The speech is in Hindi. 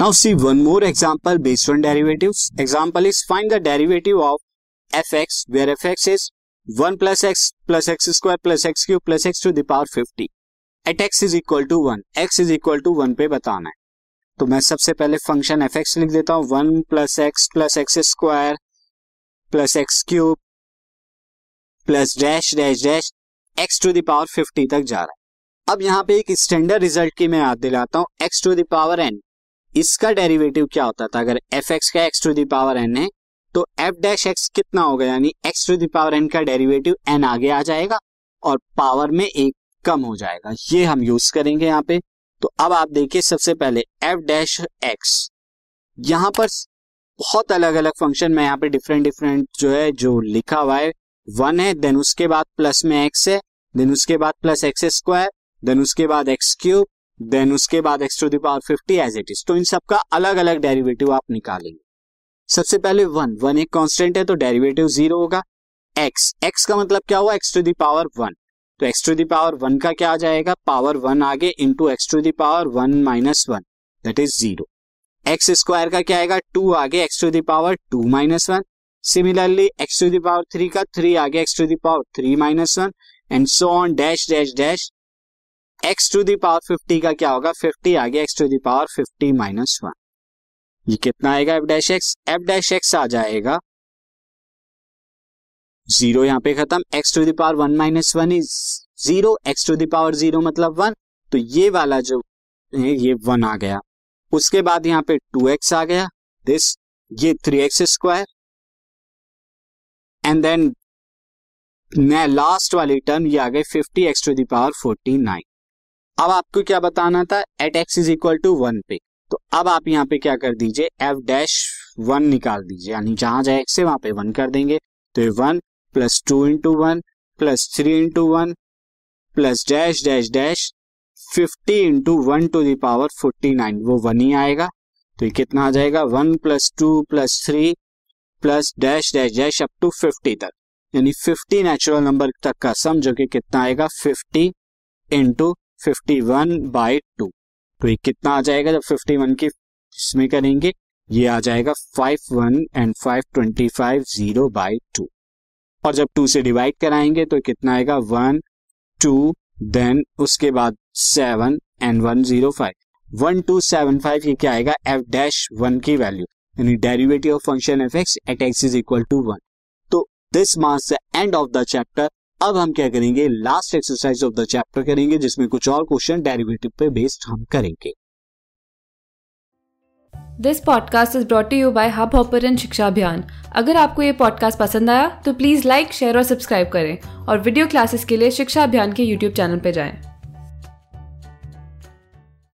Now see one more example based on derivatives. Example is find the derivative of fx where fx is 1 plus x plus x square plus x cube plus x to the power 50 at x is equal to 1 x is equal to 1 पे बताना है तो मैं सबसे पहले फ़ंक्शन एफ़ एक्स लिख देता हूँ one plus x plus x square plus x cube plus dash dash dash x to the power fifty तक जा रहा है अब यहाँ पे एक स्टैंडर्ड रिज़ल्ट की मैं याद दिलाता हूँ x to the power n इसका डेरिवेटिव क्या होता था? अगर एफ़ एक्स का x to the power n है तो एफ़ डैश एक्स कितना होगा? यानी x to the power n का डेरिवेटिव एन आगे आ जाएगा और पावर में एक कम हो जाएगा। ये हम यूज़ करेंगे यहाँ पे। तो अब आप देखिए सबसे पहले एफ़ डैश एक्स यहाँ पर बहुत अलग अलग फ़ंक्शन में यहाँ पे डिफरेंट डिफरेंट जो है, जो लिखा हुआ है। वन है देन उसके बाद प्लस में एक्स है देन उसके बाद प्लस एक्स स्क्वायर देन उसके बाद एक्स क्यूब देन उसके बाद x to the power fifty as it is तो इन सबका अलग अलग डेरिवेटिव आप निकालेंगे। सबसे पहले वन वन एक कांस्टेंट है तो डेरिवेटिव ज़ीरो होगा। एक्स एक्स का मतलब क्या हुआ? X to the power one तो x to the power one का क्या आ जाएगा? पावर वन आगे into x to the power one minus one that is zero x square का क्या आएगा? टू आगे x to the power two minus one similarly x to the power three का थ्री आगे x to the power three minus one and so on dash dash dash x to the power fifty का क्या होगा? फिफ्टी आगे x to the power fifty minus one ये कितना आएगा f dash x f dash x आ जाएगा। ज़ीरो यहाँ पे खत्म। X to the power one minus one is zero x to the power zero मतलब वन तो ये वाला जो है, ये वन आ गया। उसके बाद यहाँ पे टू एक्स आ गया। दिस ये three x square and then last वाली टर्म ये आ गई fifty x to the power forty nine अब आपको क्या बताना था? At x is equal to one पे। तो अब आप यहाँ पे क्या कर दीजिए? एफ़ डैश वन निकाल दीजिए। यानी जहाँ जाए एक्स से, वहाँ पे वन कर देंगे। तो one plus two into one plus three into one plus dash dash dash fifty into one to the power forty nine वो वन ही आएगा। तो ये कितना आ जाएगा? One plus two plus three plus dash dash dash up to fifty तक। यानी फिफ्टी नेचुरल नंबर तक का सम जो कि कितना आएगा? Fifty into fifty one by two तो ये कितना आ जाएगा जब फिफ्टी वन की इसमें करेंगे? ये आ जाएगा five one and five twenty five zero by two और जब टू से डिवाइड कराएँगे तो कितना आएगा? वन टू देन उसके बाद seven and one zero five one two seven five ये क्या आएगा? एफ़ डैश वन की वैल्यू यानी derivative of function F X at X is equal to one तो this marks the end of the chapter अब हम क्या करेंगे? Last exercise of the chapter करेंगे, जिसमें कुछ और क्वेश्चन डेरिवेटिव पे बेस्ड हम करेंगे। This podcast is brought you by Hubhopper Shiksha Abhiyan अगर आपको ये पॉडकास्ट पसंद आया तो प्लीज़ लाइक शेयर और सब्सक्राइब करें। और वीडियो क्लासेस के लिए शिक्षा अभियान के यूट्यूब चैनल पर जाएँ।